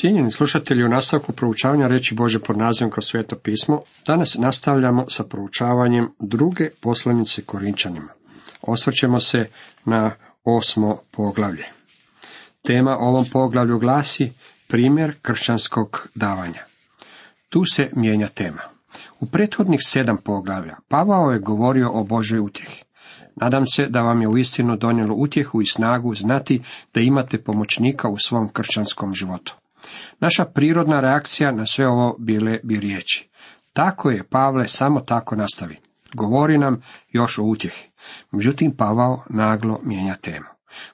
Cijenjeni slušatelji, u nastavku proučavanja reći Bože pod nazivom kroz sveto pismo, danas nastavljamo sa proučavanjem druge poslanice Korinčanima. Osvrćemo se na osmo poglavlje. Tema ovom poglavlju glasi primjer kršćanskog davanja. Tu se mijenja tema. U prethodnih sedam poglavlja Pavao je govorio o Božoj utjehi. Nadam se da vam je uistinu donijelo utjehu i snagu znati da imate pomoćnika u svom kršćanskom životu. Naša prirodna reakcija na sve ovo bile bi riječi. Tako je Pavle, samo tako nastavi. Govori nam još o utjehi. Međutim, Pavao naglo mijenja temu.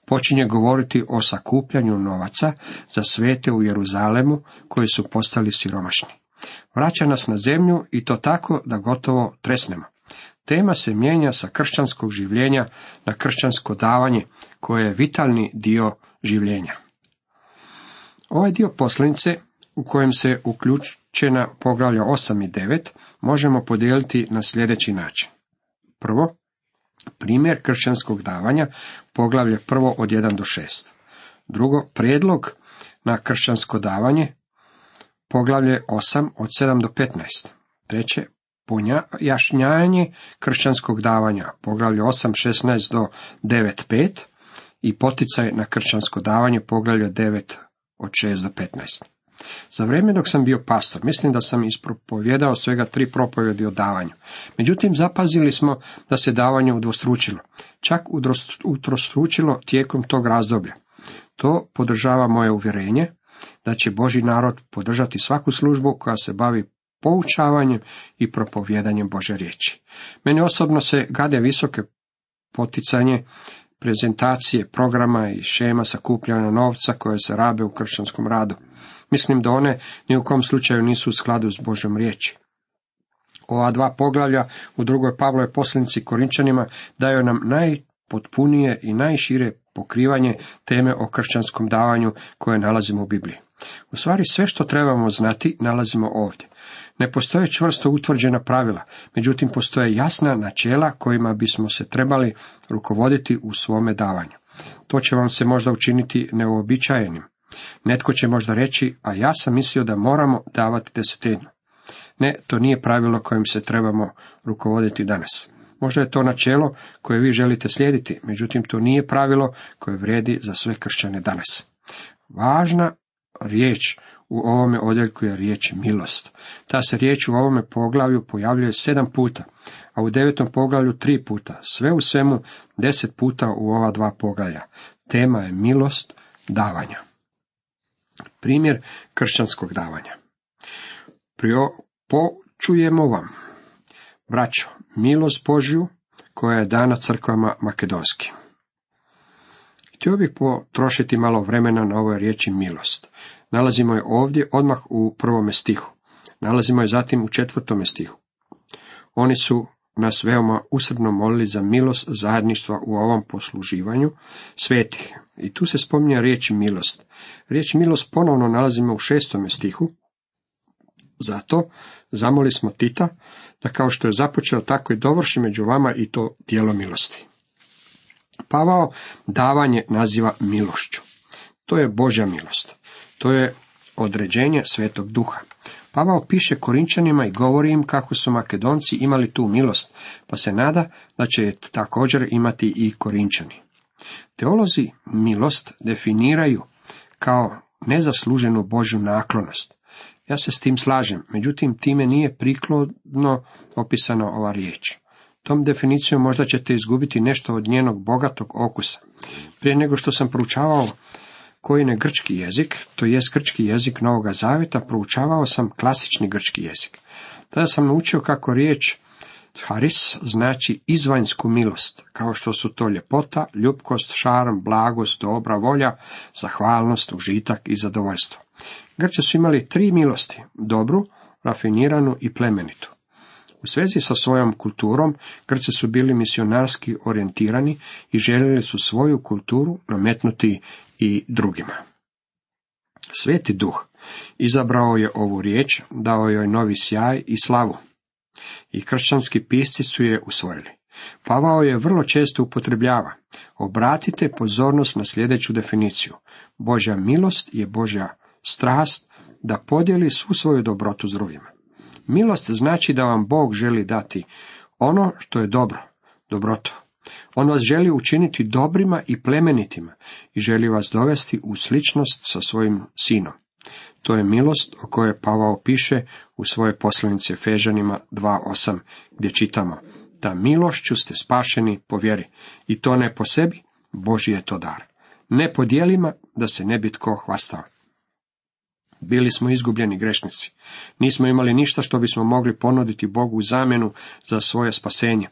Počinje govoriti o sakupljanju novaca za svete u Jeruzalemu koji su postali siromašni. Vraća nas na zemlju i to tako da gotovo tresnemo. Tema se mijenja sa kršćanskog življenja na kršćansko davanje, koje je vitalni dio življenja. Ovaj dio poslanice u kojem se uključena poglavlja 8 i 9 možemo podijeliti na sljedeći način. Prvo, primjer kršćanskog davanja, poglavlje prvo od 1 do 6. Drugo, prijedlog na kršćansko davanje, poglavlje 8 od 7 do 15. Treće, jašnjanje kršćanskog davanja, poglavlje 8, 16 do 9, 5 i poticaj na kršćansko davanje, poglavlje 9 od 6 do 15. Za vrijeme dok sam bio pastor, mislim da sam ispropovjedao svega tri propovjedi o davanju. Međutim, zapazili smo da se davanje udvostručilo, čak utrostručilo tijekom tog razdoblja. To podržava moje uvjerenje da će Boži narod podržati svaku službu koja se bavi poučavanjem i propovjedanjem Bože riječi. Meni osobno se gade visoke poticanje prezentacije programa i šema sakupljanja novca koje se rabe u kršćanskom radu. Mislim da one ni u kom slučaju nisu u skladu s Božom riječi. Ova dva poglavlja u drugoj Pavlove poslanici Korinčanima daju nam najpotpunije i najšire pokrivanje teme o kršćanskom davanju koje nalazimo u Bibliji. U stvari sve što trebamo znati nalazimo ovdje. Ne postoje čvrsto utvrđena pravila, međutim postoje jasna načela kojima bismo se trebali rukovoditi u svome davanju. To će vam se možda učiniti neuobičajenim. Netko će možda reći, a ja sam mislio da moramo davati desetinu. Ne, to nije pravilo kojim se trebamo rukovoditi danas. Možda je to načelo koje vi želite slijediti, međutim to nije pravilo koje vrijedi za sve kršćane danas. Važna riječ u ovome odjeljku je riječ milost. Ta se riječ u ovome poglavlju pojavljuje sedam puta, a u devetom poglavlju tri puta, sve u svemu deset puta u ova dva poglavlja. Tema je milost davanja. Primjer kršćanskog davanja. Počujemo vam, braćo, milost Božju koja je dana crkvama makedonski. Htio bih potrošiti malo vremena na ovoj riječi milost. Nalazimo je ovdje odmah u prvome stihu. Nalazimo je zatim u četvrtome stihu. Oni su nas veoma usredno molili za milost zajedništva u ovom posluživanju svetih. I tu se spominje riječ milost. Riječ milost ponovno nalazimo u šestome stihu. Zato zamoli smo Tita da kao što je započeo tako i dovrši među vama i to dijelo milosti. Pavao davanje naziva milošću. To je Božja milost. To je određenje svetog duha. Pavao piše Korinčanima i govori im kako su Makedonci imali tu milost, pa se nada da će je također imati i Korinčani. Teolozi milost definiraju kao nezasluženu Božju naklonost. Ja se s tim slažem, međutim time nije prikladno opisana ova riječ. Tom definicijom možda ćete izgubiti nešto od njenog bogatog okusa. Prije nego što sam proučavao koji ne grčki jezik, to jest grčki jezik Novoga Zaveta, proučavao sam klasični grčki jezik. Tada sam naučio kako riječ haris znači izvanjsku milost, kao što su to ljepota, ljubkost, šarm, blagost, dobra volja, zahvalnost, užitak i zadovoljstvo. Grci su imali tri milosti, dobru, rafiniranu i plemenitu. U svezi sa svojom kulturom, Grci su bili misionarski orijentirani i željeli su svoju kulturu nametnuti i drugima. Sveti duh izabrao je ovu riječ, dao joj novi sjaj i slavu. I kršćanski pisci su je usvojili. Pavao je vrlo često upotrebljava. Obratite pozornost na sljedeću definiciju. Božja milost je Božja strast da podijeli svu svoju dobrotu s drugima. Milost znači da vam Bog želi dati ono što je dobro, dobrotu. On vas želi učiniti dobrima i plemenitima i želi vas dovesti u sličnost sa svojim sinom. To je milost o kojoj Pavao piše u svoje poslanice Fežanima 2.8 gdje čitamo da milošću ste spašeni po vjeri i to ne po sebi, Boži je to dar. Ne po dijelima da se ne bi tko hvastao. Bili smo izgubljeni grešnici. Nismo imali ništa što bismo mogli ponuditi Bogu u zamjenu za svoje spasenje.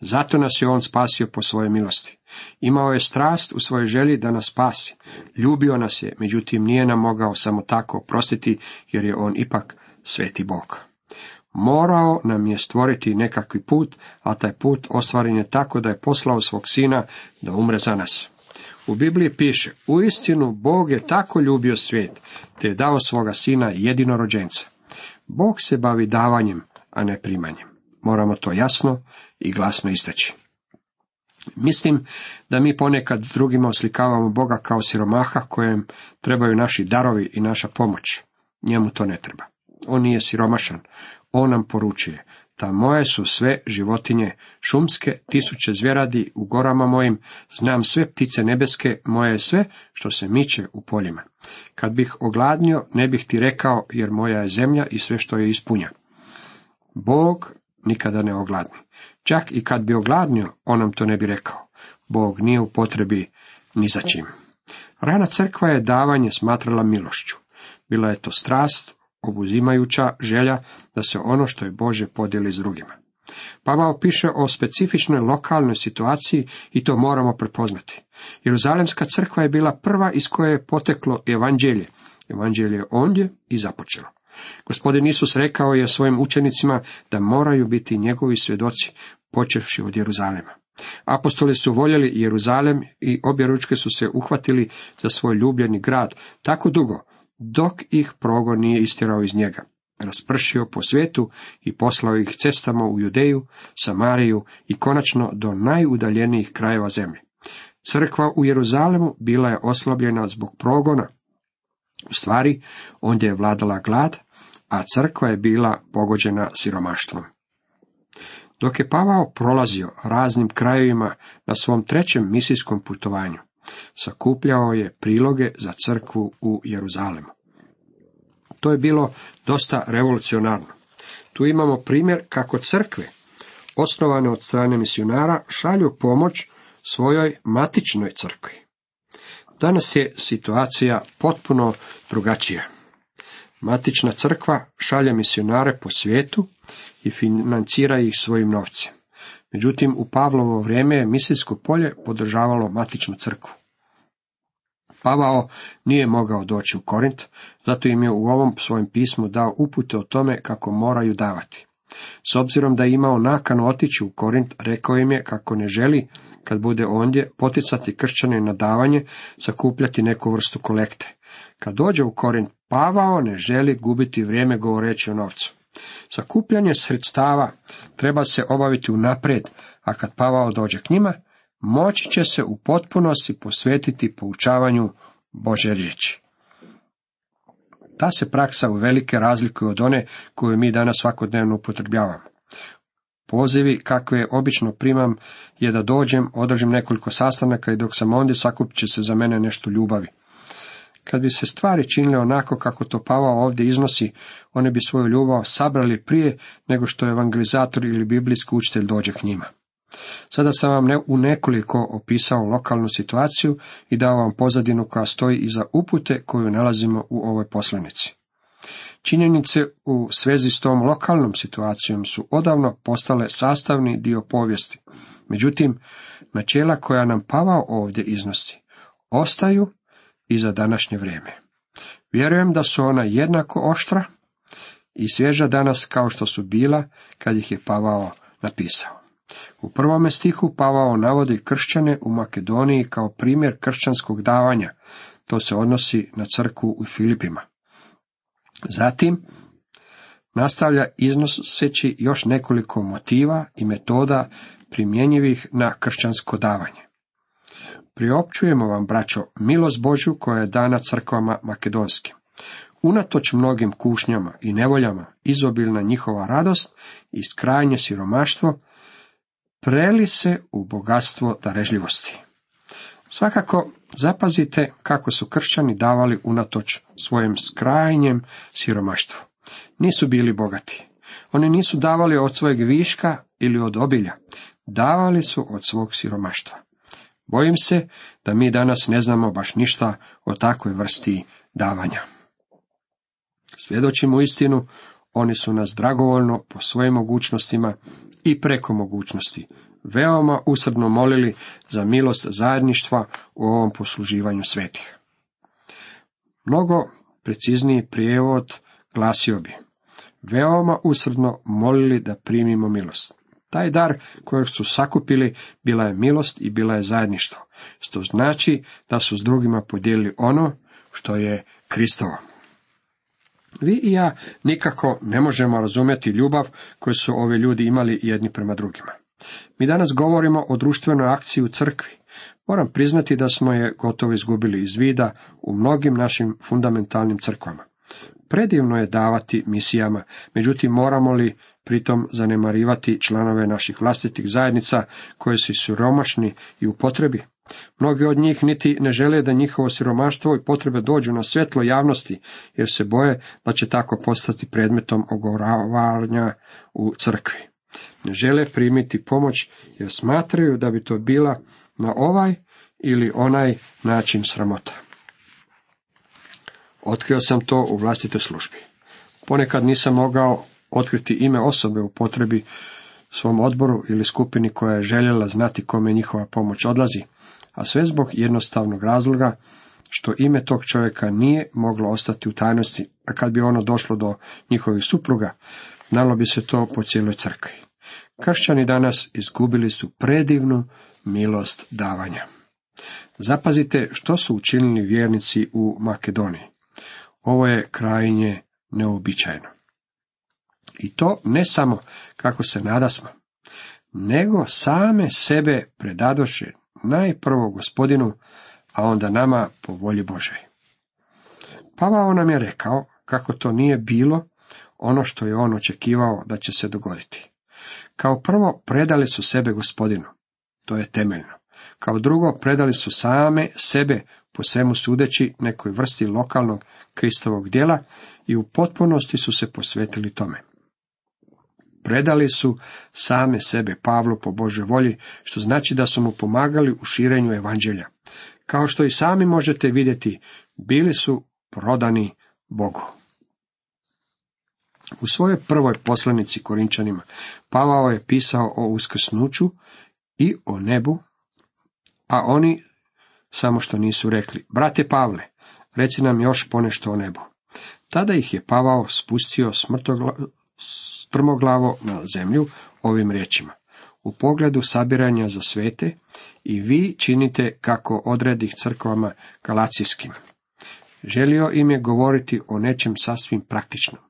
Zato nas je On spasio po svojoj milosti. Imao je strast u svojoj želji da nas spasi. Ljubio nas je, međutim nije nam mogao samo tako oprostiti, jer je On ipak sveti Bog. Morao nam je stvoriti nekakvi put, a taj put ostvaren je tako da je poslao svog sina da umre za nas. U Bibliji piše, uistinu Bog je tako ljubio svijet, te je dao svoga sina jedinorođenca. Bog se bavi davanjem, a ne primanjem. Moramo to jasno i glasno istaći. Mislim da mi ponekad drugima oslikavamo Boga kao siromaha kojem trebaju naši darovi i naša pomoć. Njemu to ne treba. On nije siromašan. On nam poručuje, ta moje su sve životinje šumske, tisuće zvjeradi u gorama mojim, znam sve ptice nebeske, moje je sve što se miče u poljima. Kad bih ogladnio, ne bih ti rekao, jer moja je zemlja i sve što je ispunja. Bog nikada ne ogladni. Čak i kad bi ogladnio, on nam to ne bi rekao. Bog nije u potrebi ni za čim. Rana crkva je davanje smatrala milošću. Bila je to strast, obuzimajuća želja da se ono što je Bože podijeli s drugima. Pavao piše o specifičnoj lokalnoj situaciji i to moramo prepoznati. Jeruzalemska crkva je bila prva iz koje je poteklo evanđelje. Evanđelje je ondje i započelo. Gospodin Isus rekao je svojim učenicima da moraju biti njegovi svjedoci, počevši od Jeruzalema. Apostoli su voljeli Jeruzalem i obje ručke su se uhvatili za svoj ljubljeni grad tako dugo, dok ih progon nije istjerao iz njega. Raspršio po svijetu i poslao ih cestama u Judeju, Samariju i konačno do najudaljenijih krajeva zemlje. Crkva u Jeruzalemu bila je oslabljena zbog progona. U stvari, ondje je vladala glad, a crkva je bila pogođena siromaštvom. Dok je Pavao prolazio raznim krajevima na svom trećem misijskom putovanju, sakupljao je priloge za crkvu u Jeruzalemu. To je bilo dosta revolucionarno. Tu imamo primjer kako crkve, osnovane od strane misionara, šalju pomoć svojoj matičnoj crkvi. Danas je situacija potpuno drugačija. Matična crkva šalje misionare po svijetu i financira ih svojim novcem. Međutim, u Pavlovo vrijeme je misijsko polje podržavalo matičnu crkvu. Pavao nije mogao doći u Korint, zato im je u ovom svojem pismu dao upute o tome kako moraju davati. S obzirom da je imao nakanu otići u Korint, rekao im je kako ne želi, kad bude ondje, poticati kršćane na davanje, sakupljati neku vrstu kolekte. Kad dođe u Korint, Pavao ne želi gubiti vrijeme govoreći o novcu. Sakupljanje sredstava treba se obaviti unaprijed, a kad Pavao dođe k njima, moći će se u potpunosti posvetiti poučavanju Bože riječi. Ta se praksa u velike razlikuje od one koju mi danas svakodnevno upotrebljavamo. Pozivi kakve obično primam je da dođem, održim nekoliko sastanaka i dok sam ondje sakupit će se za mene nešto ljubavi. Kad bi se stvari činile onako kako to Pavao ovdje iznosi, oni bi svoju ljubav sabrali prije nego što evangelizator ili biblijski učitelj dođe k njima. Sada sam vam ne, u nekoliko opisao lokalnu situaciju i dao vam pozadinu koja stoji iza upute koju nalazimo u ovoj poslanici. Činjenice u svezi s tom lokalnom situacijom su odavno postale sastavni dio povijesti. Međutim, načela koja nam Pavao ovdje iznosi, ostaju i za današnje vrijeme. Vjerujem da su ona jednako oštra i svježa danas kao što su bila kad ih je Pavao napisao. U prvome stihu Pavao navodi kršćane u Makedoniji kao primjer kršćanskog davanja. To se odnosi na crkvu u Filipima. Zatim, nastavlja iznoseći još nekoliko motiva i metoda primjenjivih na kršćansko davanje. Priopćujemo vam, braćo, milost Božju koja je dana crkvama makedonskim. Unatoč mnogim kušnjama i nevoljama, izobilna njihova radost i krajnje siromaštvo preli se u bogatstvo darežljivosti. Svakako, zapazite kako su kršćani davali unatoč svojem skrajnjem siromaštvu. Nisu bili bogati. Oni nisu davali od svojeg viška ili od obilja. Davali su od svog siromaštva. Bojim se da mi danas ne znamo baš ništa o takvoj vrsti davanja. Svjedočimo istinu, oni su nas dragovoljno po svojim mogućnostima i preko mogućnosti veoma usrdno molili za milost zajedništva u ovom posluživanju svetih. Mnogo precizniji prijevod glasio bi, veoma usrdno molili da primimo milost. Taj dar kojeg su sakupili bila je milost i bila je zajedništvo, što znači da su s drugima podijelili ono što je Kristovo. Vi i ja nikako ne možemo razumjeti ljubav koju su ovi ljudi imali jedni prema drugima. Mi danas govorimo o društvenoj akciji u crkvi. Moram priznati da smo je gotovo izgubili iz vida u mnogim našim fundamentalnim crkvama. Predivno je davati misijama, međutim moramo li pritom zanemarivati članove naših vlastitih zajednica koje su siromašni i u potrebi? Mnogi od njih niti ne žele da njihovo siromaštvo i potrebe dođu na svjetlo javnosti, jer se boje da će tako postati predmetom ogoravanja u crkvi. Ne žele primiti pomoć jer smatraju da bi to bila na ovaj ili onaj način sramota. Otkrio sam to u vlastitoj službi. Ponekad nisam mogao otkriti ime osobe u potrebi svom odboru ili skupini koja je željela znati kome njihova pomoć odlazi, a sve zbog jednostavnog razloga što ime tog čovjeka nije moglo ostati u tajnosti, a kad bi ono došlo do njihovih supruga, znalo bi se to po cijeloj crkvi. Kršćani danas izgubili su predivnu milost davanja. Zapazite što su učinili vjernici u Makedoniji. Ovo je krajnje neobičajno. I to ne samo kako se nadasmo, nego same sebe predadoše najprvo gospodinu, a onda nama po volji Božej. Pavao nam je rekao kako to nije bilo ono što je on očekivao da će se dogoditi. Kao prvo predali su sebe gospodinu, to je temeljno. Kao drugo predali su same sebe po svemu sudeći nekoj vrsti lokalnog Kristovog djela i u potpunosti su se posvetili tome. Predali su same sebe Pavlu po Božoj volji, što znači da su mu pomagali u širenju evanđelja. Kao što i sami možete vidjeti, bili su prodani Bogu. U svojoj prvoj poslanici Korinčanima Pavao je pisao o uskrsnuću i o nebu, a oni samo što nisu rekli, brate Pavle, reci nam još ponešto o nebu. Tada ih je Pavao spustio strmoglavo na zemlju ovim riječima. U pogledu sabiranja za svete i vi činite kako odredih crkvama galacijskim. Želio im je govoriti o nečem sasvim praktičnom.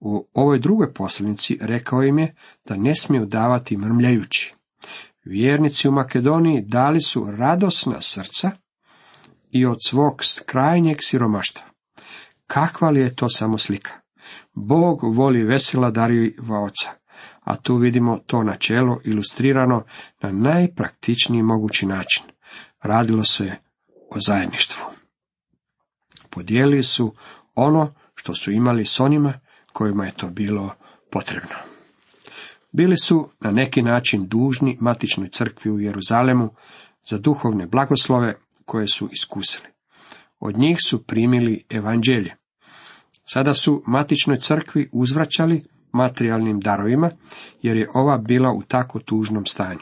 U ovoj drugoj poslanici rekao im je da ne smiju davati mrmljajući. Vjernici u Makedoniji dali su radosna srca i od svog krajnjeg siromaštva. Kakva li je to samo slika? Bog voli vesela darivaoca, a tu vidimo to načelo ilustrirano na najpraktičniji mogući način. Radilo se o zajedništvu. Podijelili su ono što su imali s onima kojima je to bilo potrebno. Bili su na neki način dužni matičnoj crkvi u Jeruzalemu za duhovne blagoslove koje su iskusili. Od njih su primili evanđelje. Sada su matičnoj crkvi uzvraćali materijalnim darovima, jer je ova bila u tako tužnom stanju.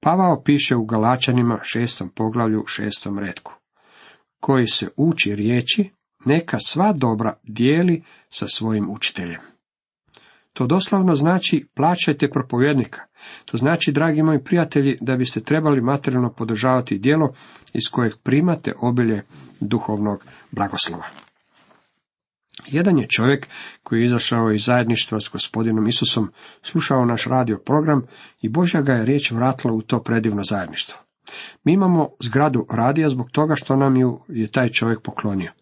Pavao piše u Galačanima šestom poglavlju šestom redku, koji se uči riječi neka sva dobra dijeli sa svojim učiteljem. To doslovno znači plaćajte propovjednika. To znači, dragi moji prijatelji, da biste trebali materijalno podržavati djelo iz kojeg primate obilje duhovnog blagoslova. Jedan je čovjek koji je izašao iz zajedništva s gospodinom Isusom, slušao naš radio program i Božja ga je riječ vratila u to predivno zajedništvo. Mi imamo zgradu radija zbog toga što nam ju je taj čovjek poklonio.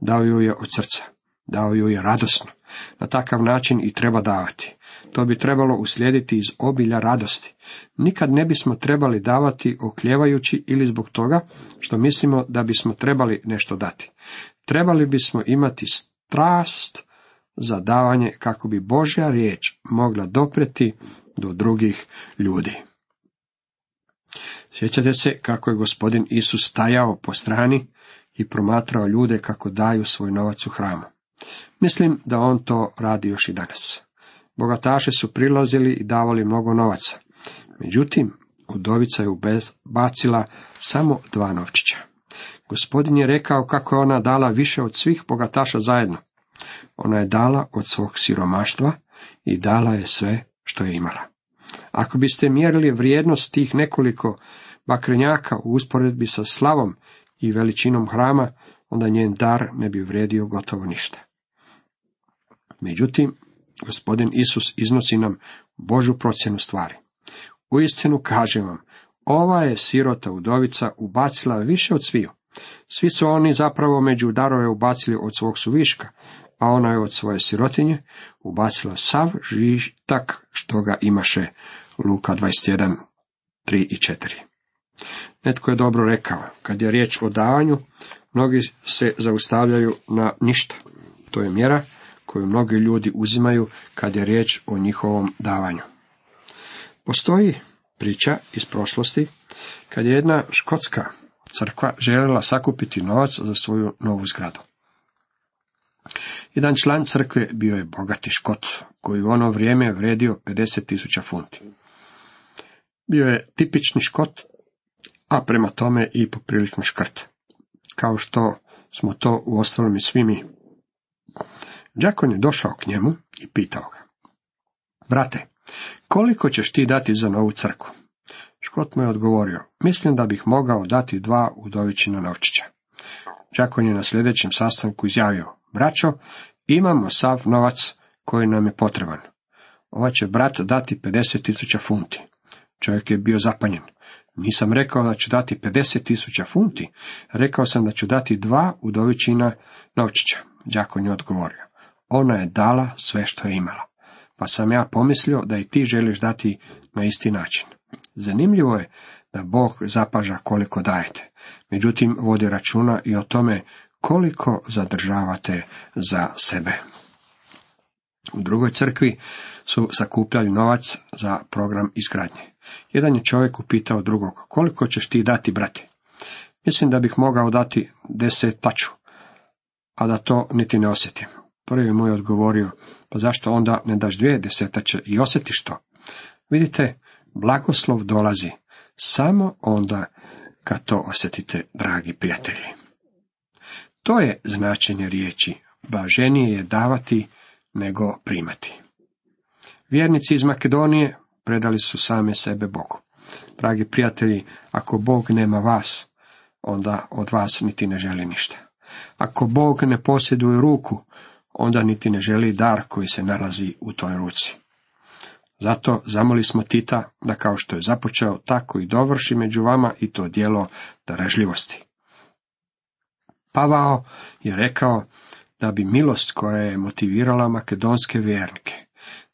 dao ju je od srca, dao ju je radosno. Na takav način i treba davati. To bi trebalo uslijediti iz obilja radosti. Nikad ne bismo trebali davati okljevajući ili zbog toga što mislimo da bismo trebali nešto dati. Trebali bismo imati strast za davanje kako bi Božja riječ mogla dopreti do drugih ljudi. Sjećate se kako je gospodin Isus stajao po strani i promatrao ljude kako daju svoj novac u hramu. Mislim da on to radi još i danas. Bogataši su prilazili i davali mnogo novaca. Međutim, udovica je bacila samo dva novčića. Gospodin je rekao kako je ona dala više od svih bogataša zajedno. Ona je dala od svog siromaštva i dala je sve što je imala. Ako biste mjerili vrijednost tih nekoliko bakrenjaka u usporedbi sa slavom i veličinom hrama, onda njen dar ne bi vrijedio gotovo ništa. Međutim, gospodin Isus iznosi nam Božu procjenu stvari. Uistinu kažem vam, ova je sirota udovica ubacila više od sviju. Svi su oni zapravo među darove ubacili od svog suviška, a ona je od svoje sirotinje ubacila sav žitak što ga imaše. Luka 21, 3 i 4. Netko je dobro rekao, kad je riječ o davanju, mnogi se zaustavljaju na ništa. To je mjera koju mnogi ljudi uzimaju kad je riječ o njihovom davanju. Postoji priča iz prošlosti kad je jedna škotska crkva željela sakupiti novac za svoju novu zgradu. Jedan član crkve bio je bogati škot, koji u ono vrijeme vredio 50.000 funti. Bio je tipični škot, a prema tome i poprilično škrt, kao što smo to u ostalom i svi mi. Đakon je došao k njemu i pitao ga. Brate, koliko ćeš ti dati za novu crku? Škot mu je odgovorio, mislim da bih mogao dati dva udovićina novčića. Đakon je na sljedećem sastanku izjavio, braćo, imamo sav novac koji nam je potreban. Ova će brat dati 50 tisuća funti. Čovjek je bio zapanjen. Nisam rekao da ću dati 50 tisuća funti, rekao sam da ću dati dva udovićina novčića. Đakon je odgovorio. Ona je dala sve što je imala. Pa sam ja pomislio da i ti želiš dati na isti način. Zanimljivo je da Bog zapaža koliko dajete. Međutim, vodi računa i o tome koliko zadržavate za sebe. U drugoj crkvi su sakupljali novac za program izgradnje. Jedan je čovjek upitao drugog, koliko ćeš ti dati, brate? Mislim da bih mogao dati desetaču, a da to niti ne osjetim. Prvi mu je odgovorio, pa zašto onda ne daš dvije desetače i osjetiš to? Vidite, blagoslov dolazi samo onda kad to osjetite, dragi prijatelji. To je značenje riječi, blaženije je davati nego primati. Vjernici iz Makedonije predali su same sebe Bogu. Dragi prijatelji, ako Bog nema vas, onda od vas niti ne želi ništa. Ako Bog ne posjeduje ruku, onda niti ne želi dar koji se nalazi u toj ruci. Zato zamoli smo Tita da kao što je započeo, tako i dovrši među vama i to dijelo darežljivosti. Pavao je rekao da bi milost koja je motivirala makedonske vjernike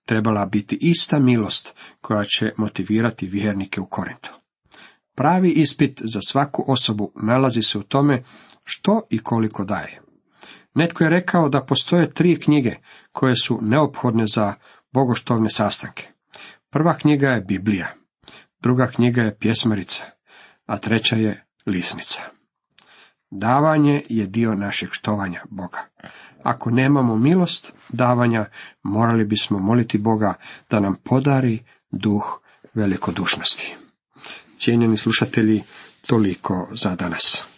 trebala biti ista milost koja će motivirati vjernike u Korintu. Pravi ispit za svaku osobu nalazi se u tome što i koliko daje. Netko je rekao da postoje tri knjige koje su neophodne za bogoštovne sastanke. Prva knjiga je Biblija, druga knjiga je pjesmarica, a treća je lisnica. Davanje je dio našeg štovanja Boga. Ako nemamo milost davanja, morali bismo moliti Boga da nam podari duh velikodušnosti. Cijenjeni slušatelji, toliko za danas.